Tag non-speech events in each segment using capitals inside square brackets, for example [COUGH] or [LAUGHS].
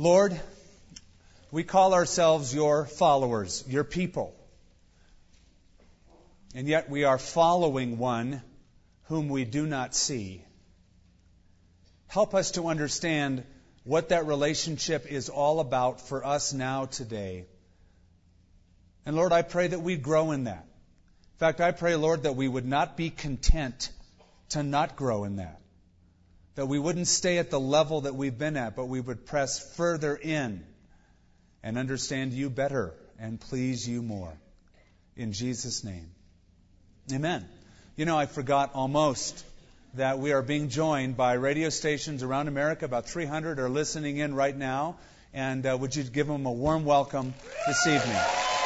Lord, we call ourselves your followers, your people. And yet we are following one whom we do not see. Help us to understand what that relationship is all about for us now today. And Lord, I pray that we grow in that. In fact, I pray, Lord, that we would not be content to not grow in that. That we wouldn't stay at the level that we've been at, but we would press further in and understand you better and please you more. In Jesus' name. Amen. You know, I forgot almost that we are being joined by radio stations around America. About 300 are listening in right now. And uh, would you give them a warm welcome this evening?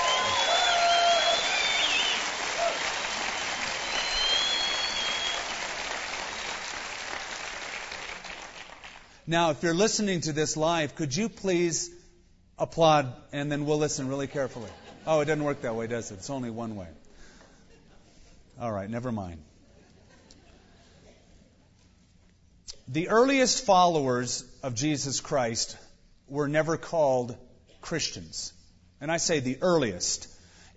Now, if you're listening to this live, could you please applaud and then we'll listen really carefully? Oh, it doesn't work that way, does it? It's only one way. All right, never mind. The earliest followers of Jesus Christ were never called Christians. And I say the earliest.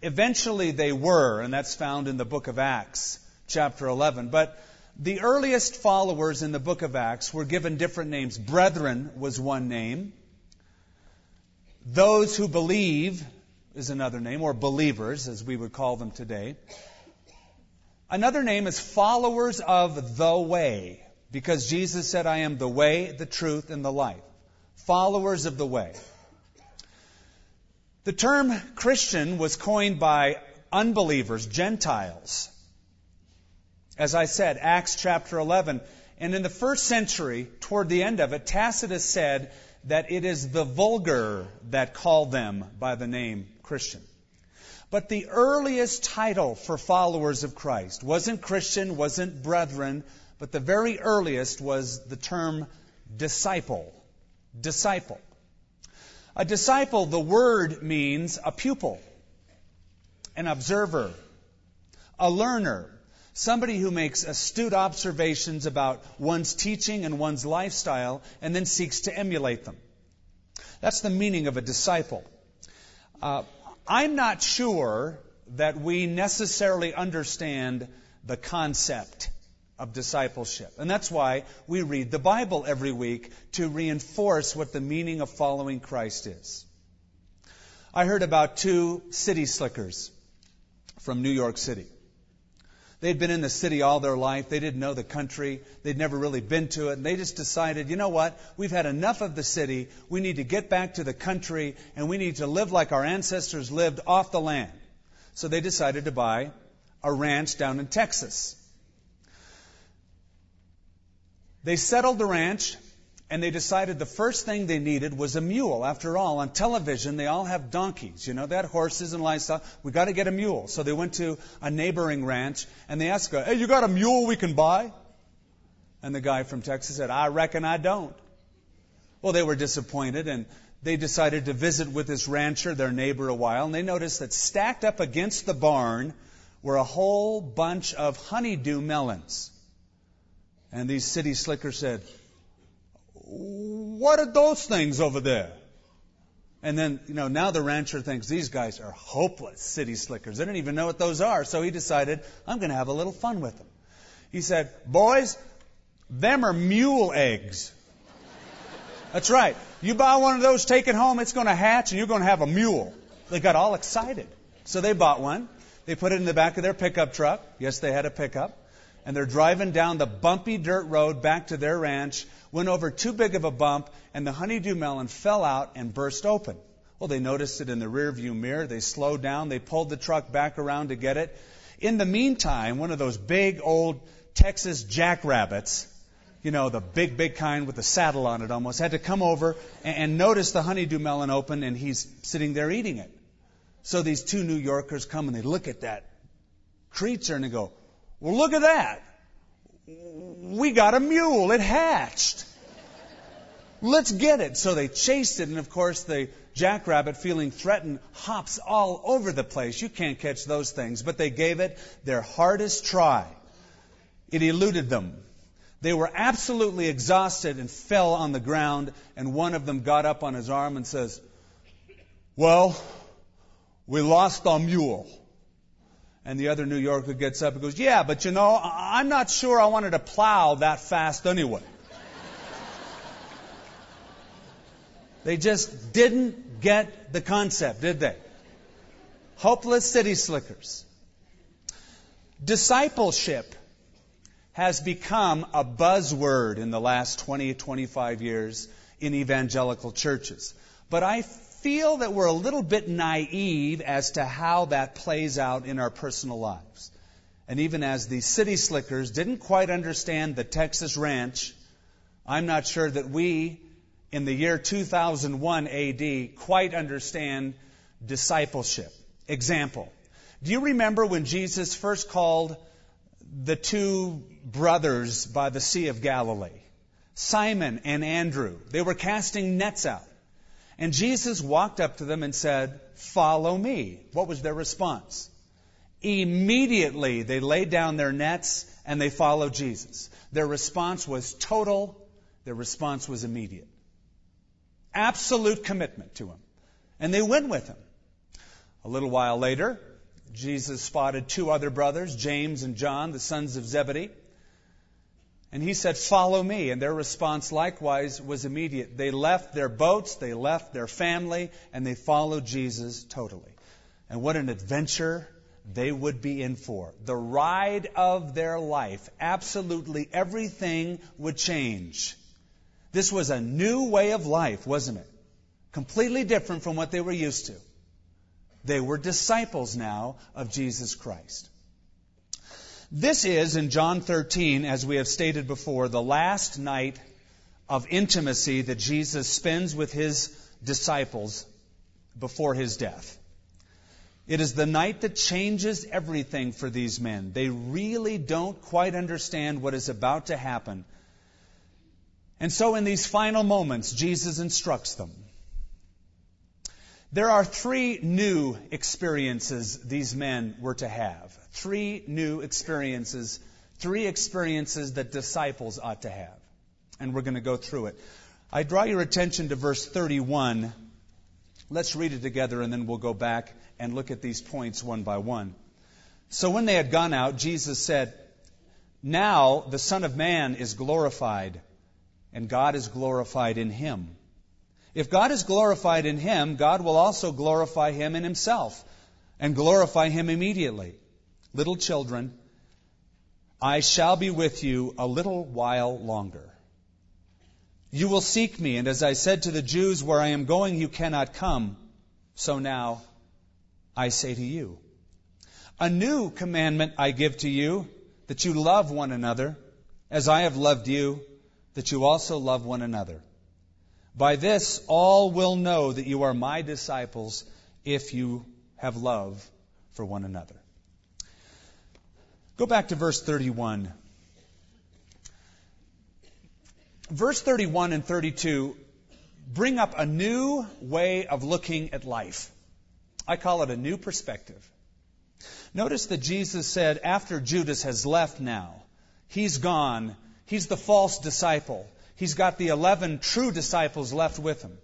Eventually they were, and that's found in the book of Acts, chapter 11. But the earliest followers in the book of Acts were given different names. Brethren was one name. Those who believe is another name, or believers, as we would call them today. Another name is followers of the way, because Jesus said, I am the way, the truth, and the life. Followers of the way. The term Christian was coined by unbelievers, Gentiles. As I said, Acts chapter 11. And in the first century, toward the end of it, Tacitus said that it is the vulgar that call them by the name Christian. But the earliest title for followers of Christ wasn't Christian, wasn't brethren, but the very earliest was the term disciple. Disciple. A disciple, the word means a pupil, an observer, a learner, somebody who makes astute observations about one's teaching and one's lifestyle and then seeks to emulate them. That's the meaning of a disciple. Uh, I'm not sure that we necessarily understand the concept of discipleship. And that's why we read the Bible every week to reinforce what the meaning of following Christ is. I heard about two city slickers from New York City. They'd been in the city all their life. They didn't know the country. They'd never really been to it. And they just decided, you know what? We've had enough of the city. We need to get back to the country and we need to live like our ancestors lived off the land. So they decided to buy a ranch down in Texas. They settled the ranch and they decided the first thing they needed was a mule. After all, on television, they all have donkeys. You know, they had horses and livestock. We got to get a mule. So they went to a neighboring ranch and they asked, Hey, you got a mule we can buy? And the guy from Texas said, I reckon I don't. Well, they were disappointed and they decided to visit with this rancher, their neighbor, a while. And they noticed that stacked up against the barn were a whole bunch of honeydew melons. And these city slickers said, what are those things over there? And then, you know, now the rancher thinks these guys are hopeless city slickers. They don't even know what those are. So he decided, I'm going to have a little fun with them. He said, Boys, them are mule eggs. That's right. You buy one of those, take it home, it's going to hatch, and you're going to have a mule. They got all excited. So they bought one. They put it in the back of their pickup truck. Yes, they had a pickup and they're driving down the bumpy dirt road back to their ranch, went over too big of a bump, and the honeydew melon fell out and burst open. Well, they noticed it in the rearview mirror. They slowed down. They pulled the truck back around to get it. In the meantime, one of those big old Texas jackrabbits, you know, the big, big kind with the saddle on it almost, had to come over and, and notice the honeydew melon open and he's sitting there eating it. So these two New Yorkers come and they look at that creature and they go, well, look at that. We got a mule. It hatched. Let's get it. So they chased it, and of course, the jackrabbit, feeling threatened, hops all over the place. You can't catch those things, but they gave it their hardest try. It eluded them. They were absolutely exhausted and fell on the ground, and one of them got up on his arm and says, Well, we lost our mule. And the other New Yorker gets up and goes, Yeah, but you know, I'm not sure I wanted to plow that fast anyway. they just didn't get the concept, did they? Hopeless city slickers. Discipleship has become a buzzword in the last 20, 25 years in evangelical churches. But I feel that we're a little bit naive as to how that plays out in our personal lives. And even as the city slickers didn't quite understand the Texas ranch, I'm not sure that we, in the year 2001 AD, quite understand discipleship. Example. Do you remember when Jesus first called the two brothers by the Sea of Galilee, Simon and Andrew. They were casting nets out. And Jesus walked up to them and said, Follow me. What was their response? Immediately they laid down their nets and they followed Jesus. Their response was total, their response was immediate. Absolute commitment to him. And they went with him. A little while later, Jesus spotted two other brothers, James and John, the sons of Zebedee. And he said, Follow me. And their response likewise was immediate. They left their boats, they left their family, and they followed Jesus totally. And what an adventure they would be in for. The ride of their life. Absolutely everything would change. This was a new way of life, wasn't it? Completely different from what they were used to. They were disciples now of Jesus Christ. This is, in John 13, as we have stated before, the last night of intimacy that Jesus spends with his disciples before his death. It is the night that changes everything for these men. They really don't quite understand what is about to happen. And so, in these final moments, Jesus instructs them. There are three new experiences these men were to have. Three new experiences. Three experiences that disciples ought to have. And we're going to go through it. I draw your attention to verse 31. Let's read it together and then we'll go back and look at these points one by one. So when they had gone out, Jesus said, Now the Son of Man is glorified, and God is glorified in him. If God is glorified in him, God will also glorify him in himself and glorify him immediately. Little children, I shall be with you a little while longer. You will seek me, and as I said to the Jews, where I am going, you cannot come. So now I say to you, a new commandment I give to you, that you love one another, as I have loved you, that you also love one another. By this, all will know that you are my disciples if you have love for one another. Go back to verse 31. Verse 31 and 32 bring up a new way of looking at life. I call it a new perspective. Notice that Jesus said, after Judas has left now, he's gone, he's the false disciple he's got the 11 true disciples left with him.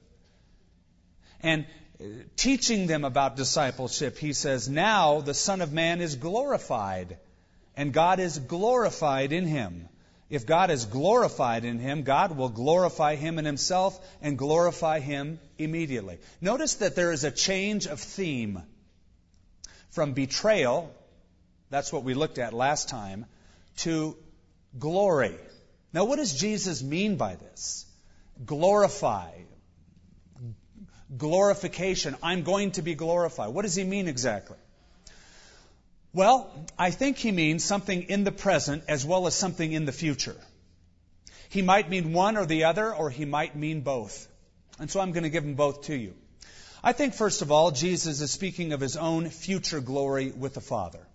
And uh, teaching them about discipleship, he says, Now the Son of Man is glorified, and God is glorified in him. If God is glorified in him, God will glorify him in himself and glorify him immediately. Notice that there is a change of theme from betrayal, that's what we looked at last time, to glory. Now, what does Jesus mean by this? Glorify. Glorification. I'm going to be glorified. What does he mean exactly? Well, I think he means something in the present as well as something in the future. He might mean one or the other, or he might mean both. And so I'm going to give them both to you. I think, first of all, Jesus is speaking of his own future glory with the Father.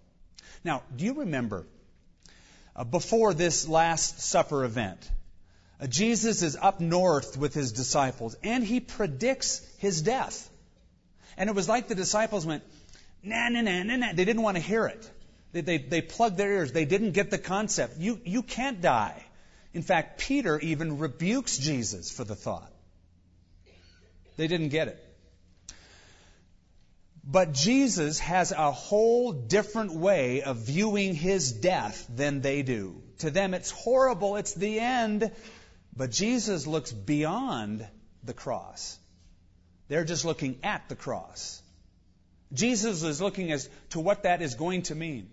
Now, do you remember uh, before this Last Supper event. Uh, Jesus is up north with his disciples, and he predicts his death. And it was like the disciples went, nah, nah, nah, nah, nah. They didn't want to hear it. They, they, they plugged their ears. They didn't get the concept. You, you can't die. In fact, Peter even rebukes Jesus for the thought. They didn't get it. But Jesus has a whole different way of viewing his death than they do. To them, it's horrible, it's the end. But Jesus looks beyond the cross. They're just looking at the cross. Jesus is looking as to what that is going to mean.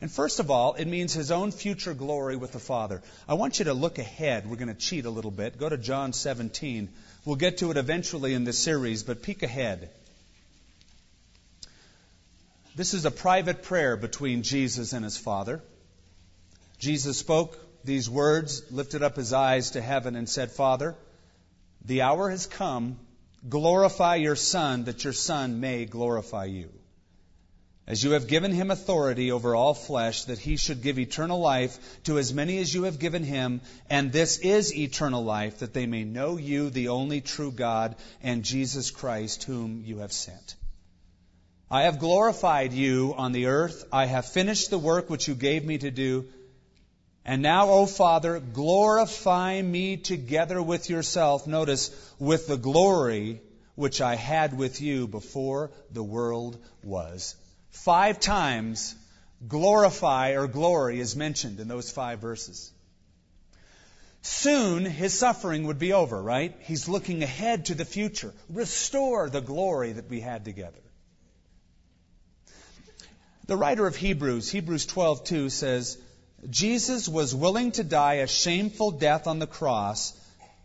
And first of all, it means his own future glory with the Father. I want you to look ahead. We're going to cheat a little bit. Go to John 17. We'll get to it eventually in this series, but peek ahead. This is a private prayer between Jesus and his Father. Jesus spoke these words, lifted up his eyes to heaven, and said, Father, the hour has come. Glorify your Son, that your Son may glorify you as you have given him authority over all flesh, that he should give eternal life to as many as you have given him, and this is eternal life, that they may know you, the only true God, and Jesus Christ, whom you have sent. I have glorified you on the earth. I have finished the work which you gave me to do. And now, O Father, glorify me together with yourself, notice, with the glory which I had with you before the world was Five times glorify or glory is mentioned in those five verses. Soon his suffering would be over, right? He's looking ahead to the future. Restore the glory that we had together. The writer of Hebrews, Hebrews 12:2 says, Jesus was willing to die a shameful death on the cross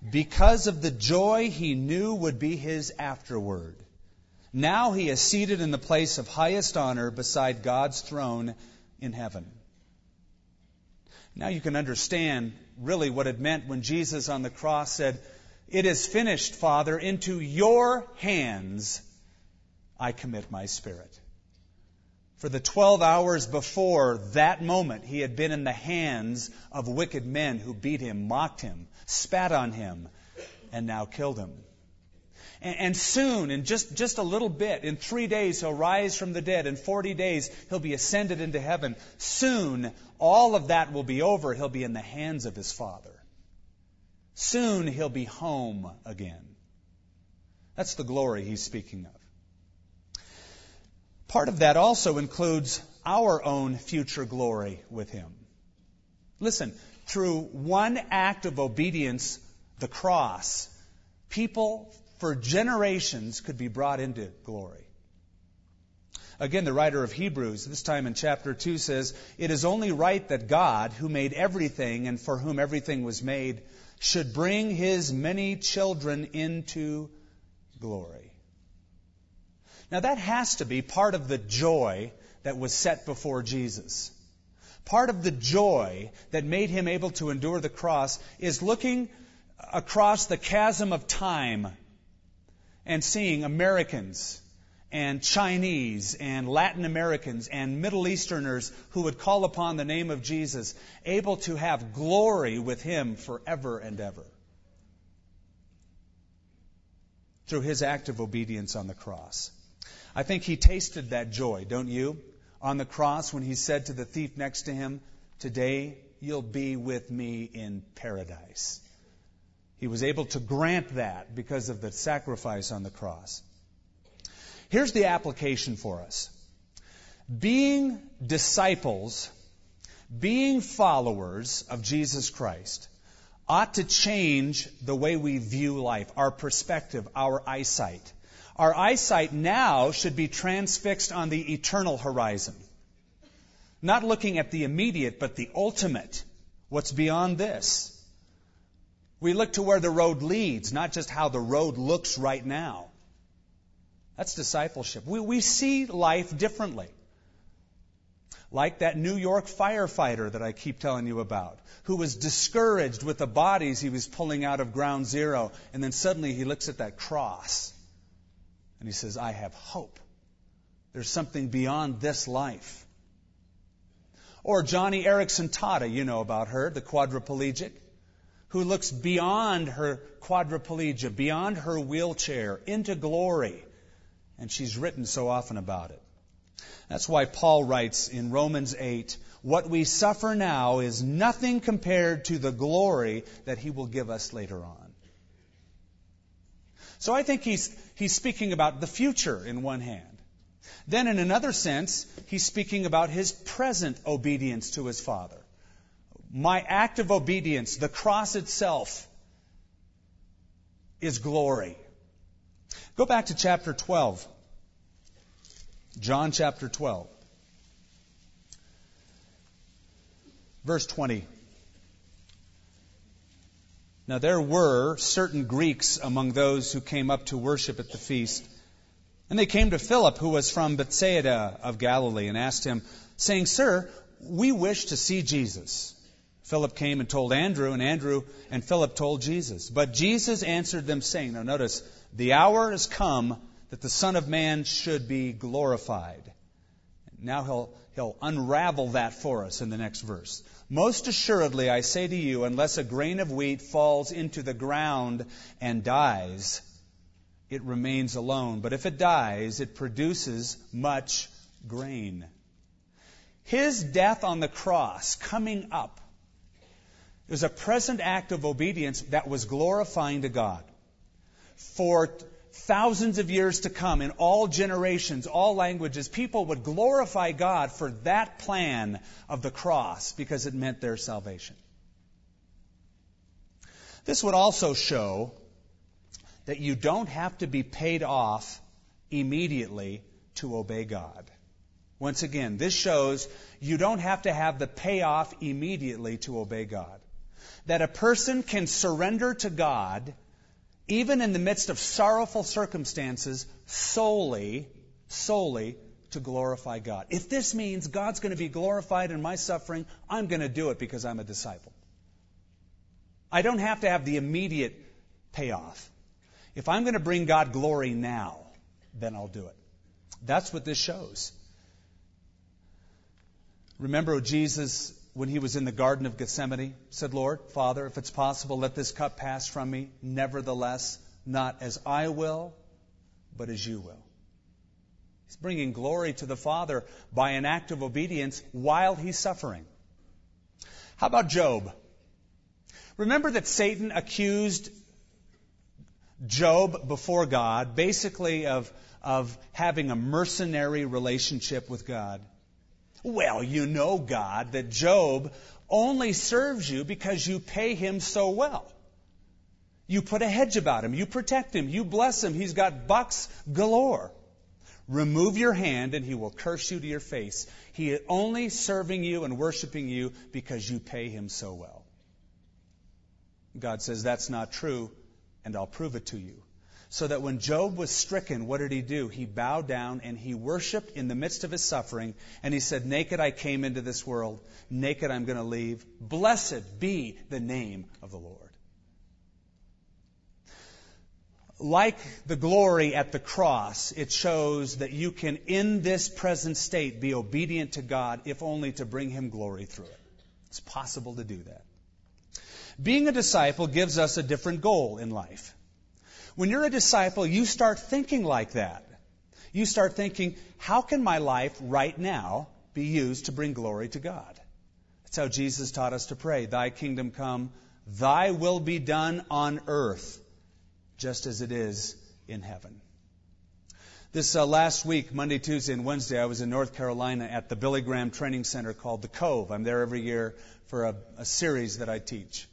because of the joy he knew would be his afterward. Now he is seated in the place of highest honor beside God's throne in heaven. Now you can understand really what it meant when Jesus on the cross said, It is finished, Father, into your hands I commit my spirit. For the 12 hours before that moment, he had been in the hands of wicked men who beat him, mocked him, spat on him, and now killed him. And, soon, in just, just a little bit, in three days, he'll rise from the dead. In 40 days, he'll be ascended into heaven. Soon, all of that will be over. He'll be in the hands of his Father. Soon, he'll be home again. That's the glory he's speaking of. Part of that also includes our own future glory with him. Listen, through one act of obedience, the cross, people for generations could be brought into glory. Again, the writer of Hebrews, this time in chapter 2, says, It is only right that God, who made everything and for whom everything was made, should bring his many children into glory. Now, that has to be part of the joy that was set before Jesus. Part of the joy that made him able to endure the cross is looking across the chasm of time and seeing Americans and Chinese and Latin Americans and Middle Easterners who would call upon the name of Jesus able to have glory with Him forever and ever. Through His act of obedience on the cross. I think He tasted that joy, don't you? On the cross when He said to the thief next to Him, Today you'll be with me in paradise. He was able to grant that because of the sacrifice on the cross. Here's the application for us being disciples, being followers of Jesus Christ, ought to change the way we view life, our perspective, our eyesight. Our eyesight now should be transfixed on the eternal horizon. Not looking at the immediate, but the ultimate. What's beyond this? We look to where the road leads, not just how the road looks right now. That's discipleship. We, we see life differently. Like that New York firefighter that I keep telling you about, who was discouraged with the bodies he was pulling out of ground zero, and then suddenly he looks at that cross and he says, I have hope. There's something beyond this life. Or Joni Eareckson Tada, you know about her, the quadriplegic who looks beyond her quadriplegia, beyond her wheelchair, into glory. And she's written so often about it. That's why Paul writes in Romans 8, what we suffer now is nothing compared to the glory that he will give us later on. So I think he's, he's speaking about the future in one hand. Then, in another sense, he's speaking about his present obedience to his Father. My act of obedience, the cross itself, is glory. Go back to chapter 12. John chapter 12. Verse 20. Now there were certain Greeks among those who came up to worship at the feast. And they came to Philip, who was from Bethsaida of Galilee, and asked him, saying, Sir, we wish to see Jesus. Philip came and told Andrew, and Andrew and Philip told Jesus. But Jesus answered them, saying, Now notice, the hour has come that the Son of Man should be glorified. Now he'll, he'll unravel that for us in the next verse. Most assuredly, I say to you, unless a grain of wheat falls into the ground and dies, it remains alone. But if it dies, it produces much grain. His death on the cross, coming up, was a present act of obedience that was glorifying to God. For thousands of years to come, in all generations, all languages, people would glorify God for that plan of the cross because it meant their salvation. This would also show that you don't have to be paid off immediately to obey God. Once again, this shows you don't have to have the payoff immediately to obey God. That a person can surrender to God even in the midst of sorrowful circumstances solely, solely to glorify God. If this means God's going to be glorified in my suffering, I'm going to do it because I'm a disciple. I don't have to have the immediate payoff. If I'm going to bring God glory now, then I'll do it. That's what this shows. Remember Jesus, when he was in the Garden of Gethsemane, said, Lord, Father, if it's possible, let this cup pass from me. Nevertheless, not as I will, but as you will. He's bringing glory to the Father by an act of obedience while he's suffering. How about Job? Remember that Satan accused Job before God, basically of, of having a mercenary relationship with God. Well, you know, God, that Job only serves you because you pay him so well. You put a hedge about him, you protect him, you bless him, he's got bucks galore. Remove your hand and he will curse you to your face. He is only serving you and worshiping you because you pay him so well. God says that's not true and I'll prove it to you. So that when Job was stricken, what did he do? He bowed down and he worshiped in the midst of his suffering, and he said, Naked I came into this world, naked I'm going to leave. Blessed be the name of the Lord. Like the glory at the cross, it shows that you can, in this present state, be obedient to God, if only to bring him glory through it. It's possible to do that. Being a disciple gives us a different goal in life. When you're a disciple, you start thinking like that. You start thinking, how can my life right now be used to bring glory to God? That's how Jesus taught us to pray. Thy kingdom come, thy will be done on earth, just as it is in heaven. This uh, last week, Monday, Tuesday, and Wednesday, I was in North Carolina at the Billy Graham Training Center called The Cove. I'm there every year for a, a series that I teach.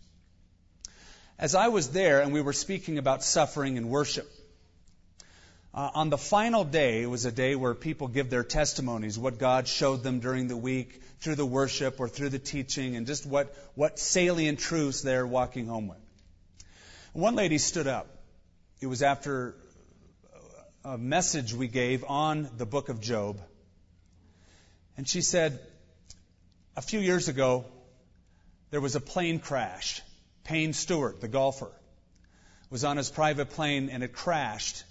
As I was there and we were speaking about suffering and worship, uh, on the final day, it was a day where people give their testimonies, what God showed them during the week, through the worship or through the teaching, and just what, what salient truths they're walking home with. One lady stood up. It was after a message we gave on the book of Job. And she said, a few years ago, there was a plane crash Payne Stewart, the golfer, was on his private plane and it crashed,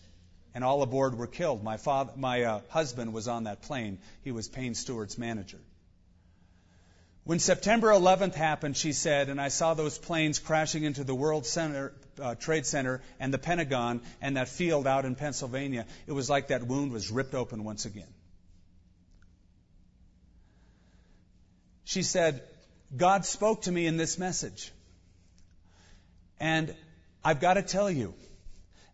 and all aboard were killed. My, father, my uh, husband was on that plane. He was Payne Stewart's manager. When September 11th happened, she said, and I saw those planes crashing into the World Center, uh, Trade Center and the Pentagon and that field out in Pennsylvania, it was like that wound was ripped open once again. She said, God spoke to me in this message. And I've got to tell you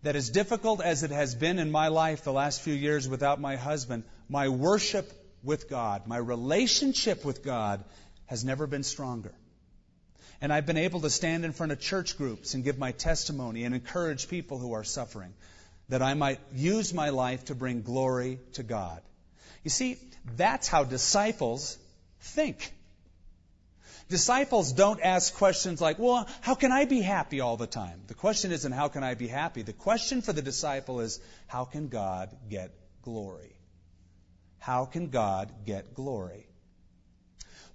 that as difficult as it has been in my life the last few years without my husband, my worship with God, my relationship with God has never been stronger. And I've been able to stand in front of church groups and give my testimony and encourage people who are suffering that I might use my life to bring glory to God. You see, that's how disciples think. Disciples don't ask questions like, well, how can I be happy all the time? The question isn't, how can I be happy? The question for the disciple is, how can God get glory? How can God get glory?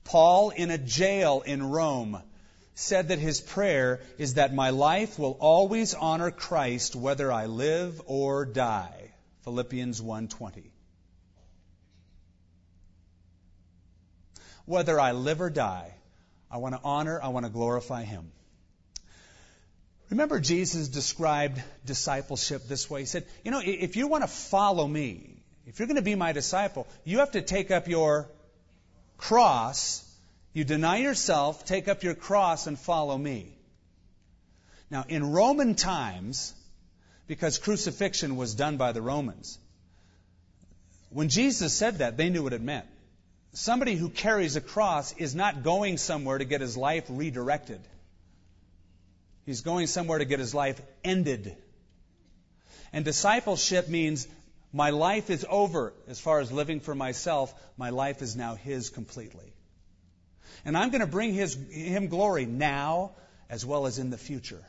Paul, in a jail in Rome, said that his prayer is that my life will always honor Christ whether I live or die. Philippians 1:20. Whether I live or die, I want to honor, I want to glorify him. Remember Jesus described discipleship this way. He said, "You know, if you want to follow me, if you're going to be my disciple, you have to take up your cross you deny yourself, take up your cross, and follow me. Now, in Roman times, because crucifixion was done by the Romans, when Jesus said that, they knew what it meant. Somebody who carries a cross is not going somewhere to get his life redirected. He's going somewhere to get his life ended. And discipleship means my life is over as far as living for myself. My life is now his completely. And I'm going to bring his, him glory now as well as in the future.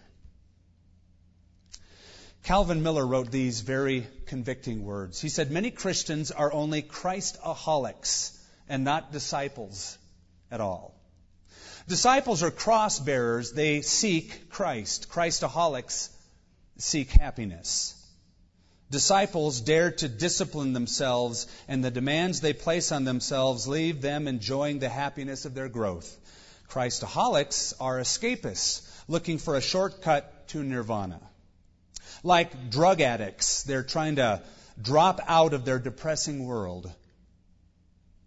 Calvin Miller wrote these very convicting words. He said, Many Christians are only Christaholics and not disciples at all. Disciples are cross bearers. They seek Christ. Christaholics seek happiness. Disciples dare to discipline themselves, and the demands they place on themselves leave them enjoying the happiness of their growth. Christaholics are escapists, looking for a shortcut to nirvana. Like drug addicts, they're trying to drop out of their depressing world.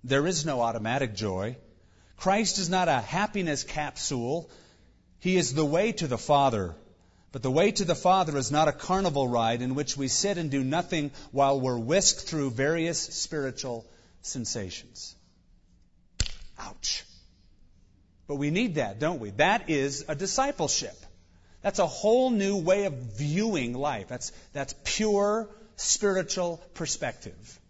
There is no automatic joy. Christ is not a happiness capsule. He is the way to the Father. But the way to the Father is not a carnival ride in which we sit and do nothing while we're whisked through various spiritual sensations. Ouch. But we need that, don't we? That is a discipleship. That's a whole new way of viewing life. That's, that's pure spiritual perspective.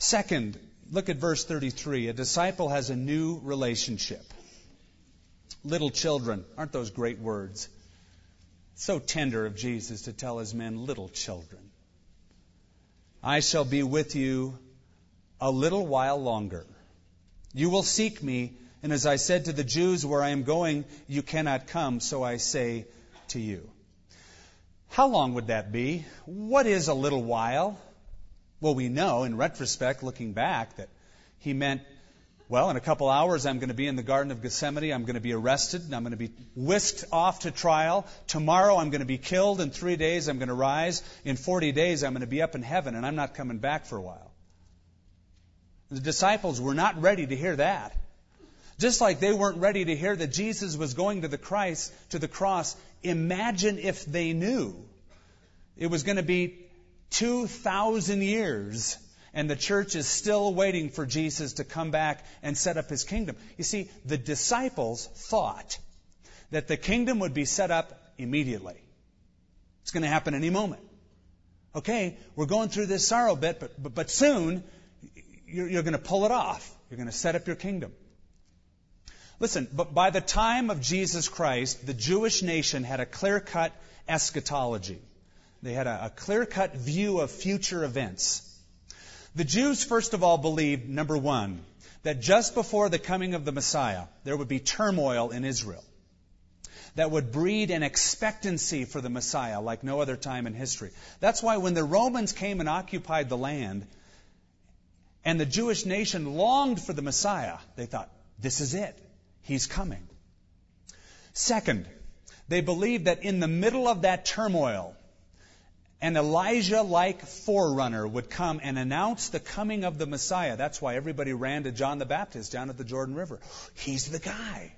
Second, look at verse 33. A disciple has a new relationship. Little children. Aren't those great words? So tender of Jesus to tell his men, little children. I shall be with you a little while longer. You will seek me, and as I said to the Jews, where I am going, you cannot come, so I say to you. How long would that be? What is a little while? Well, we know in retrospect, looking back, that he meant well, in a couple hours, I'm going to be in the Garden of Gethsemane. I'm going to be arrested and I'm going to be whisked off to trial. Tomorrow, I'm going to be killed. In three days, I'm going to rise. In 40 days, I'm going to be up in heaven and I'm not coming back for a while. The disciples were not ready to hear that. Just like they weren't ready to hear that Jesus was going to the Christ, to the cross. Imagine if they knew it was going to be 2,000 years and the church is still waiting for Jesus to come back and set up his kingdom. You see, the disciples thought that the kingdom would be set up immediately. It's going to happen any moment. Okay, we're going through this sorrow bit, but, but, but soon you're, you're going to pull it off. You're going to set up your kingdom. Listen, but by the time of Jesus Christ, the Jewish nation had a clear cut eschatology. They had a, a clear cut view of future events. The Jews, first of all, believed, number one, that just before the coming of the Messiah, there would be turmoil in Israel that would breed an expectancy for the Messiah like no other time in history. That's why when the Romans came and occupied the land, and the Jewish nation longed for the Messiah, they thought, this is it. He's coming. Second, they believed that in the middle of that turmoil, an Elijah like forerunner would come and announce the coming of the Messiah. That's why everybody ran to John the Baptist down at the Jordan River. He's the guy.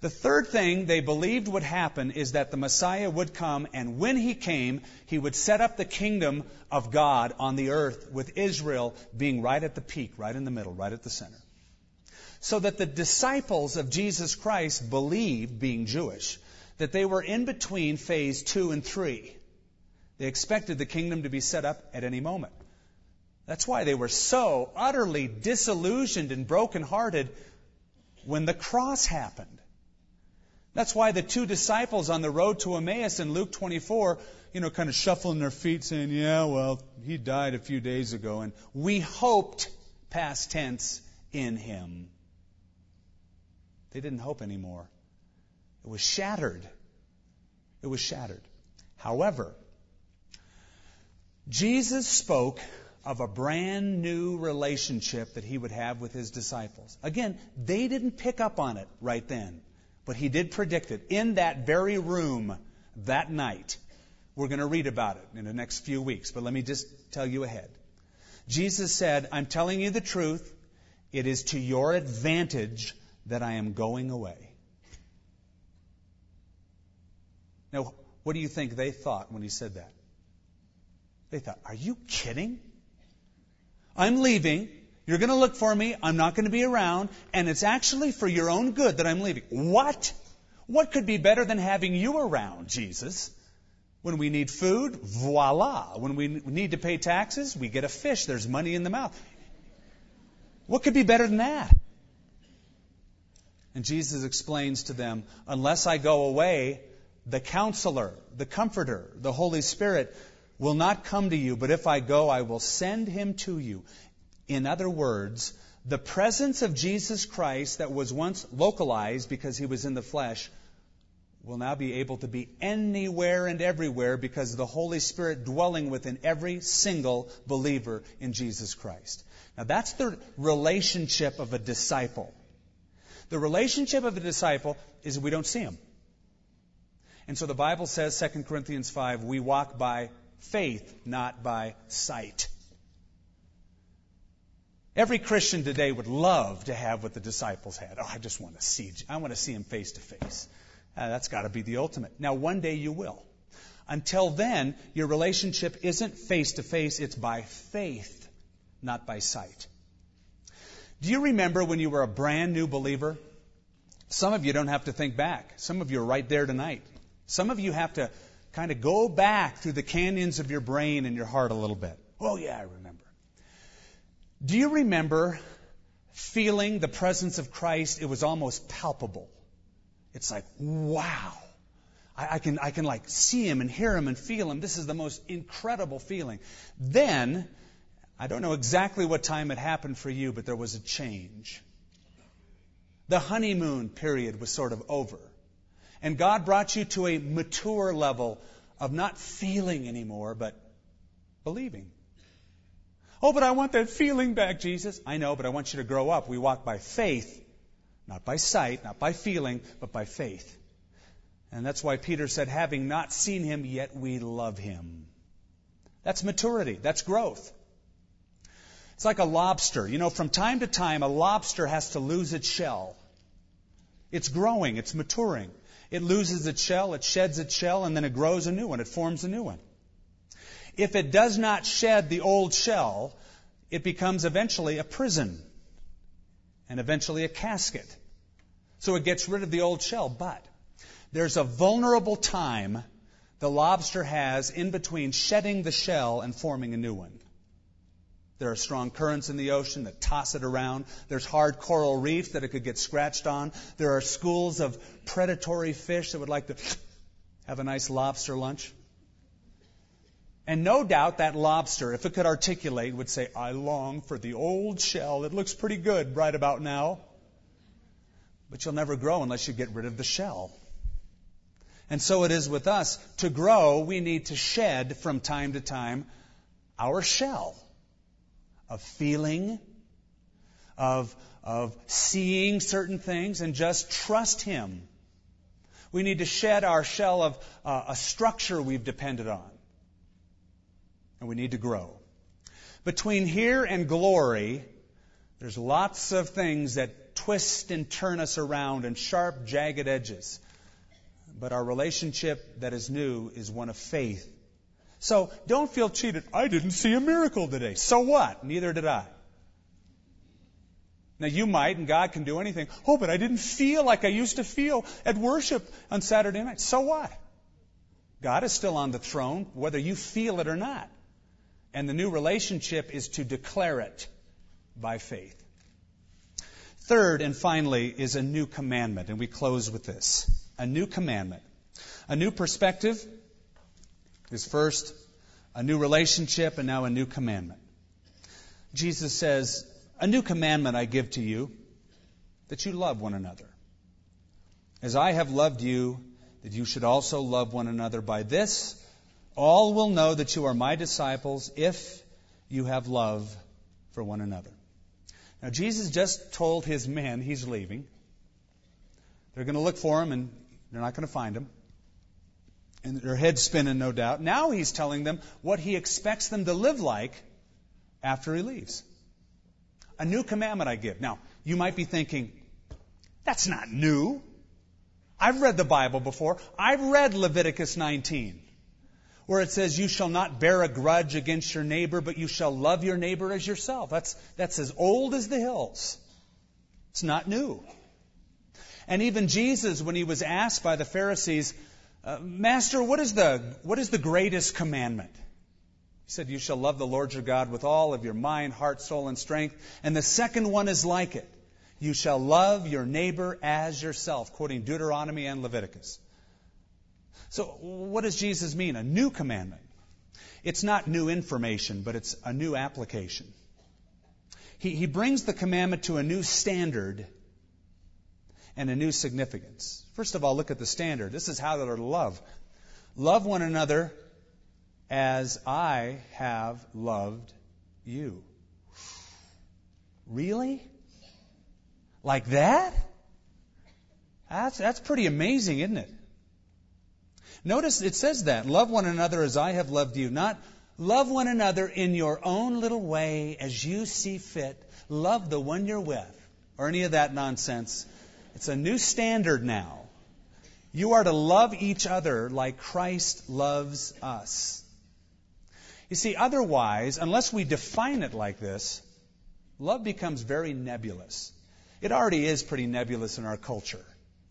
The third thing they believed would happen is that the Messiah would come, and when he came, he would set up the kingdom of God on the earth, with Israel being right at the peak, right in the middle, right at the center. So that the disciples of Jesus Christ believed, being Jewish, that they were in between phase two and three. They expected the kingdom to be set up at any moment. That's why they were so utterly disillusioned and brokenhearted when the cross happened. That's why the two disciples on the road to Emmaus in Luke 24, you know, kind of shuffling their feet saying, yeah, well, he died a few days ago and we hoped, past tense, in him. They didn't hope anymore. It was shattered. It was shattered. However, Jesus spoke of a brand new relationship that he would have with his disciples. Again, they didn't pick up on it right then, but he did predict it in that very room that night. We're going to read about it in the next few weeks, but let me just tell you ahead. Jesus said, I'm telling you the truth. It is to your advantage that I am going away. Now, what do you think they thought when he said that? They thought, Are you kidding? I'm leaving. You're going to look for me. I'm not going to be around. And it's actually for your own good that I'm leaving. What? What could be better than having you around, Jesus? When we need food, voila. When we need to pay taxes, we get a fish. There's money in the mouth. What could be better than that? And Jesus explains to them, unless I go away, the counselor, the comforter, the Holy Spirit will not come to you, but if I go, I will send him to you. In other words, the presence of Jesus Christ that was once localized because he was in the flesh will now be able to be anywhere and everywhere because of the Holy Spirit dwelling within every single believer in Jesus Christ. Now that's the relationship of a disciple. The relationship of a disciple is we don't see him. And so the Bible says, 2 Corinthians 5, we walk by faith, not by sight. Every Christian today would love to have what the disciples had. Oh, I just want to see, I want to see him face to face. Uh, that's got to be the ultimate. Now, one day you will. Until then, your relationship isn't face to face, it's by faith, not by sight. Do you remember when you were a brand new believer? Some of you don't have to think back. Some of you are right there tonight. Some of you have to kind of go back through the canyons of your brain and your heart a little bit. Oh, yeah, I remember. Do you remember feeling the presence of Christ? It was almost palpable. It's like, wow. I, I, can, I can like see him and hear him and feel him. This is the most incredible feeling. Then, I don't know exactly what time it happened for you, but there was a change. The honeymoon period was sort of over. And God brought you to a mature level of not feeling anymore, but believing. Oh, but I want that feeling back, Jesus. I know, but I want you to grow up. We walk by faith, not by sight, not by feeling, but by faith. And that's why Peter said, having not seen him, yet we love him. That's maturity. That's growth. It's like a lobster. You know, from time to time, a lobster has to lose its shell. It's growing, it's maturing. It loses its shell, it sheds its shell, and then it grows a new one. It forms a new one. If it does not shed the old shell, it becomes eventually a prison and eventually a casket. So it gets rid of the old shell. But there's a vulnerable time the lobster has in between shedding the shell and forming a new one. There are strong currents in the ocean that toss it around. There's hard coral reefs that it could get scratched on. There are schools of predatory fish that would like to have a nice lobster lunch. And no doubt that lobster, if it could articulate, would say, I long for the old shell. It looks pretty good right about now. But you'll never grow unless you get rid of the shell. And so it is with us. To grow, we need to shed from time to time our shell of feeling, of, of seeing certain things, and just trust Him. We need to shed our shell of uh, a structure we've depended on. And we need to grow. Between here and glory, there's lots of things that twist and turn us around and sharp, jagged edges. But our relationship that is new is one of faith. So don't feel cheated. I didn't see a miracle today. So what? Neither did I. Now you might, and God can do anything. Oh, but I didn't feel like I used to feel at worship on Saturday night. So what? God is still on the throne, whether you feel it or not. And the new relationship is to declare it by faith. Third and finally is a new commandment, and we close with this. A new commandment. A new perspective is first a new relationship and now a new commandment. Jesus says, a new commandment I give to you, that you love one another. As I have loved you, that you should also love one another. By this, all will know that you are my disciples if you have love for one another. Now, Jesus just told his men he's leaving. They're going to look for him, and they're not going to find him. And their heads spinning, no doubt. Now he's telling them what he expects them to live like after he leaves. A new commandment I give. Now, you might be thinking, that's not new. I've read the Bible before. I've read Leviticus 19, where it says, You shall not bear a grudge against your neighbor, but you shall love your neighbor as yourself. That's, that's as old as the hills. It's not new. And even Jesus, when he was asked by the Pharisees, uh, Master, what is, the, what is the greatest commandment? He said, You shall love the Lord your God with all of your mind, heart, soul, and strength. And the second one is like it. You shall love your neighbor as yourself, quoting Deuteronomy and Leviticus. So, what does Jesus mean? A new commandment. It's not new information, but it's a new application. He, he brings the commandment to a new standard and a new significance. First of all, look at the standard. This is how they're to love. Love one another as I have loved you. Really? Like that? That's, that's pretty amazing, isn't it? Notice it says that. Love one another as I have loved you. Not love one another in your own little way as you see fit. Love the one you're with. Or any of that nonsense. It's a new standard now. You are to love each other like Christ loves us. You see, otherwise, unless we define it like this, love becomes very nebulous. It already is pretty nebulous in our culture.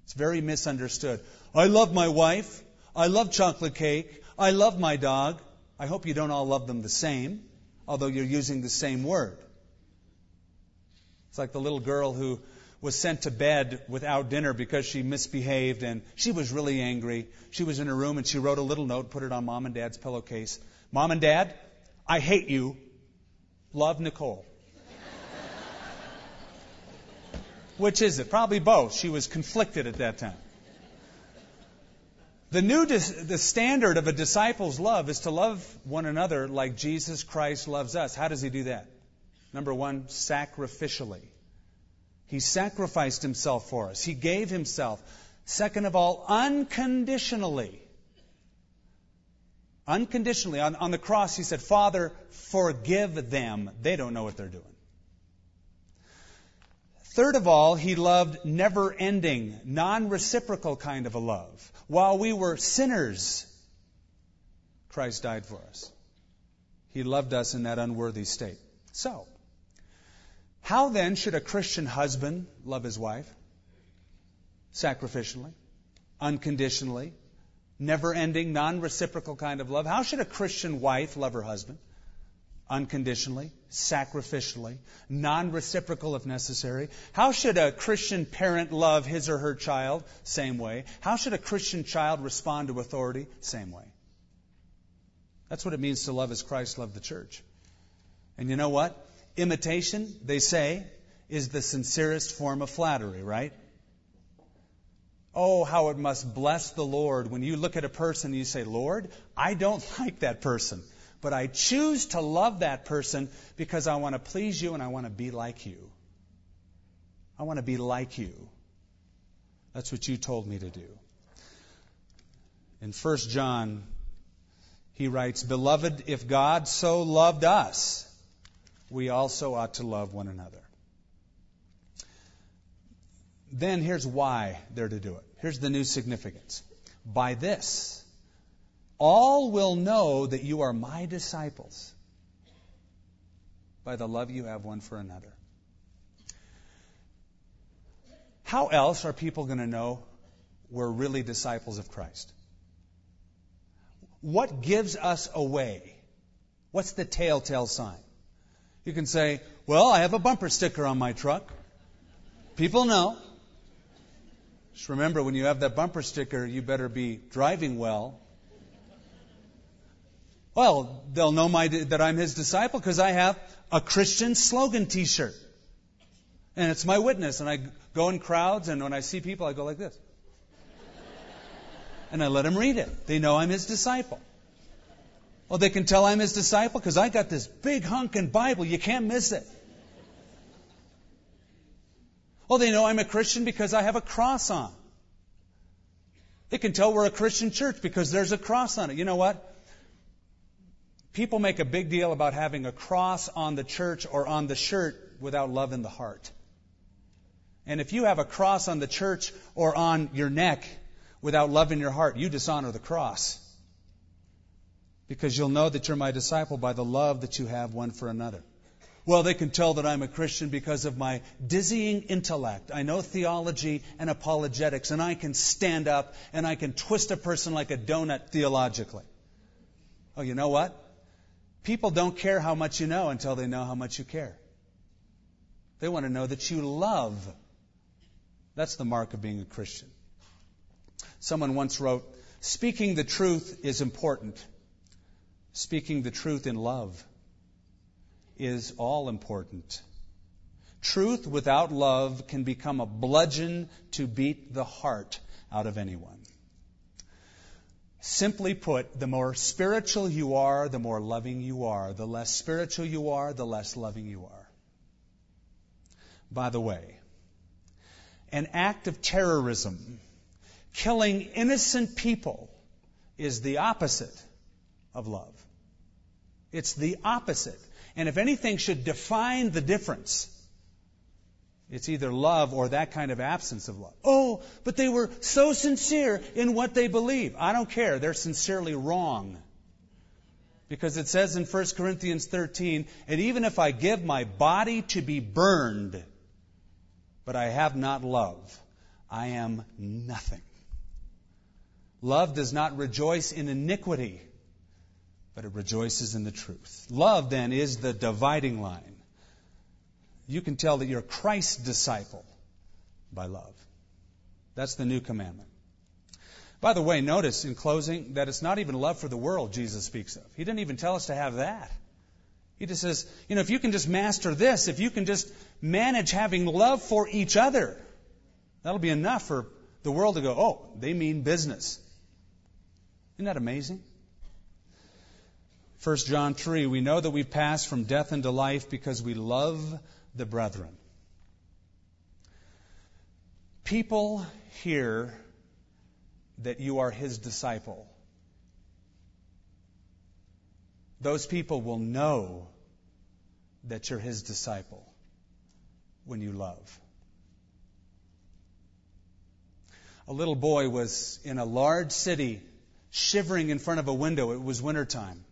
It's very misunderstood. I love my wife. I love chocolate cake. I love my dog. I hope you don't all love them the same, although you're using the same word. It's like the little girl who was sent to bed without dinner because she misbehaved and she was really angry. She was in her room and she wrote a little note, put it on mom and dad's pillowcase. Mom and Dad, I hate you. Love Nicole. Which is it? Probably both. She was conflicted at that time. The new the standard of a disciple's love is to love one another like Jesus Christ loves us. How does he do that? Number 1, sacrificially. He sacrificed himself for us. He gave himself. Second of all, unconditionally. Unconditionally. On, on the cross, he said, Father, forgive them. They don't know what they're doing. Third of all, he loved never ending, non reciprocal kind of a love. While we were sinners, Christ died for us. He loved us in that unworthy state. So, how then should a Christian husband love his wife? Sacrificially, unconditionally, never ending, non reciprocal kind of love. How should a Christian wife love her husband? Unconditionally, sacrificially, non reciprocal if necessary. How should a Christian parent love his or her child? Same way. How should a Christian child respond to authority? Same way. That's what it means to love as Christ loved the church. And you know what? Imitation, they say, is the sincerest form of flattery, right? Oh, how it must bless the Lord when you look at a person and you say, Lord, I don't [LAUGHS] like that person, but I choose to love that person because I want to please you and I want to be like you. I want to be like you. That's what you told me to do. In 1 John, he writes, Beloved, if God so loved us, we also ought to love one another. Then here's why they're to do it. Here's the new significance. By this, all will know that you are my disciples by the love you have one for another. How else are people going to know we're really disciples of Christ? What gives us away? What's the telltale sign? You can say, Well, I have a bumper sticker on my truck. People know. Just remember, when you have that bumper sticker, you better be driving well. Well, they'll know my, that I'm his disciple because I have a Christian slogan t shirt. And it's my witness. And I go in crowds, and when I see people, I go like this and I let them read it. They know I'm his disciple. Well, they can tell I'm his disciple because I got this big hunkin' Bible. You can't miss it. Oh, they know I'm a Christian because I have a cross on. They can tell we're a Christian church because there's a cross on it. You know what? People make a big deal about having a cross on the church or on the shirt without love in the heart. And if you have a cross on the church or on your neck, without love in your heart, you dishonor the cross. Because you'll know that you're my disciple by the love that you have one for another. Well, they can tell that I'm a Christian because of my dizzying intellect. I know theology and apologetics, and I can stand up and I can twist a person like a donut theologically. Oh, you know what? People don't care how much you know until they know how much you care. They want to know that you love. That's the mark of being a Christian. Someone once wrote, Speaking the truth is important. Speaking the truth in love is all important. Truth without love can become a bludgeon to beat the heart out of anyone. Simply put, the more spiritual you are, the more loving you are. The less spiritual you are, the less loving you are. By the way, an act of terrorism killing innocent people is the opposite of love. It's the opposite. And if anything should define the difference, it's either love or that kind of absence of love. Oh, but they were so sincere in what they believe. I don't care. They're sincerely wrong. Because it says in 1 Corinthians 13, and even if I give my body to be burned, but I have not love, I am nothing. Love does not rejoice in iniquity, but it rejoices in the truth. Love, then, is the dividing line. You can tell that you're Christ's disciple by love. That's the new commandment. By the way, notice in closing that it's not even love for the world Jesus speaks of. He didn't even tell us to have that. He just says, you know, if you can just master this, if you can just manage having love for each other, that'll be enough for the world to go, oh, they mean business. Isn't that amazing? 1 John 3, we know that we've passed from death into life because we love the brethren. People hear that you are his disciple. Those people will know that you're his disciple when you love. A little boy was in a large city shivering in front of a window. It was wintertime.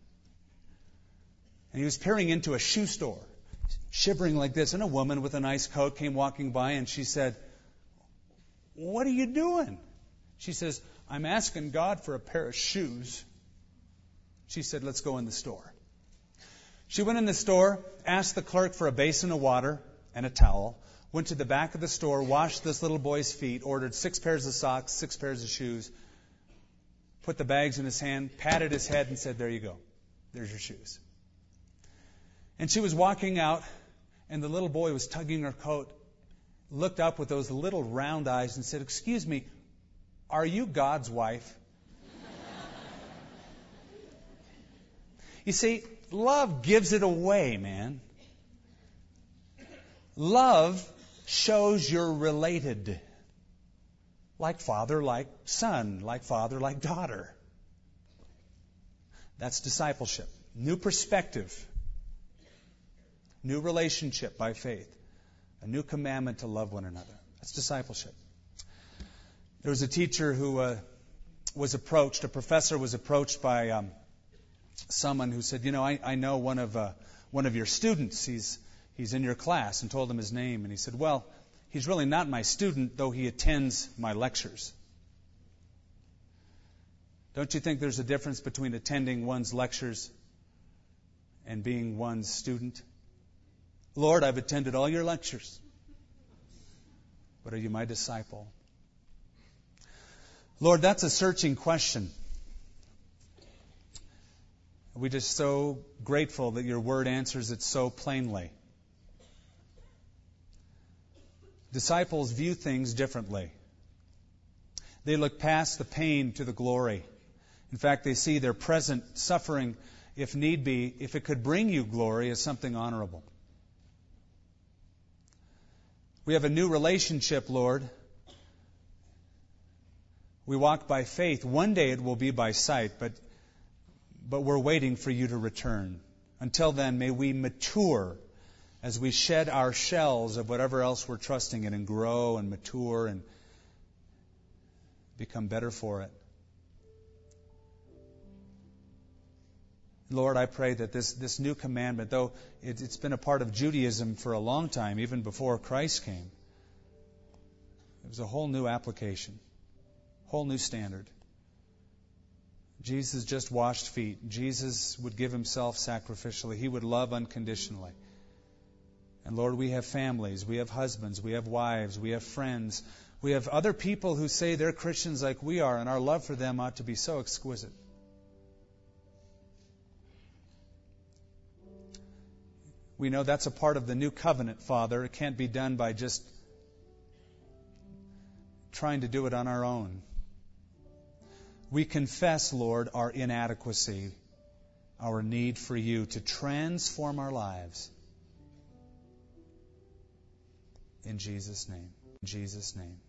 And he was peering into a shoe store, shivering like this. And a woman with a nice coat came walking by and she said, What are you doing? She says, I'm asking God for a pair of shoes. She said, Let's go in the store. She went in the store, asked the clerk for a basin of water and a towel, went to the back of the store, washed this little boy's feet, ordered six pairs of socks, six pairs of shoes, put the bags in his hand, patted his head, and said, There you go. There's your shoes. And she was walking out, and the little boy was tugging her coat, looked up with those little round eyes, and said, Excuse me, are you God's wife? you see, love gives it away, man. Love shows you're related like father, like son, like father, like daughter. That's discipleship. New perspective. New relationship by faith. A new commandment to love one another. That's discipleship. There was a teacher who uh, was approached, a professor was approached by um, someone who said, You know, I, I know one of, uh, one of your students. He's, he's in your class, and told him his name. And he said, Well, he's really not my student, though he attends my lectures. Don't you think there's a difference between attending one's lectures and being one's student? Lord, I've attended all your lectures, but are you my disciple? Lord, that's a searching question. We're just so grateful that your word answers it so plainly. Disciples view things differently. They look past the pain to the glory. In fact, they see their present suffering, if need be, if it could bring you glory, as something honorable. We have a new relationship, Lord. We walk by faith. One day it will be by sight, but, but we're waiting for you to return. Until then, may we mature as we shed our shells of whatever else we're trusting in and grow and mature and become better for it. Lord, I pray that this, this new commandment, though it, has been a part of Judaism for a long time, even before Christ came, it was a whole new application. Whole new standard. Jesus just washed feet. Jesus would give himself sacrificially. He would love unconditionally. And Lord, we have families, we have husbands, we have wives, we have friends, we have other people who say they're Christians like we are, and our love for them ought to be so exquisite. We know that's a part of the new covenant, Father. It can't be done by just trying to do it on our own. We confess, Lord, our inadequacy, our need for you to transform our lives. In Jesus' name. In Jesus' name.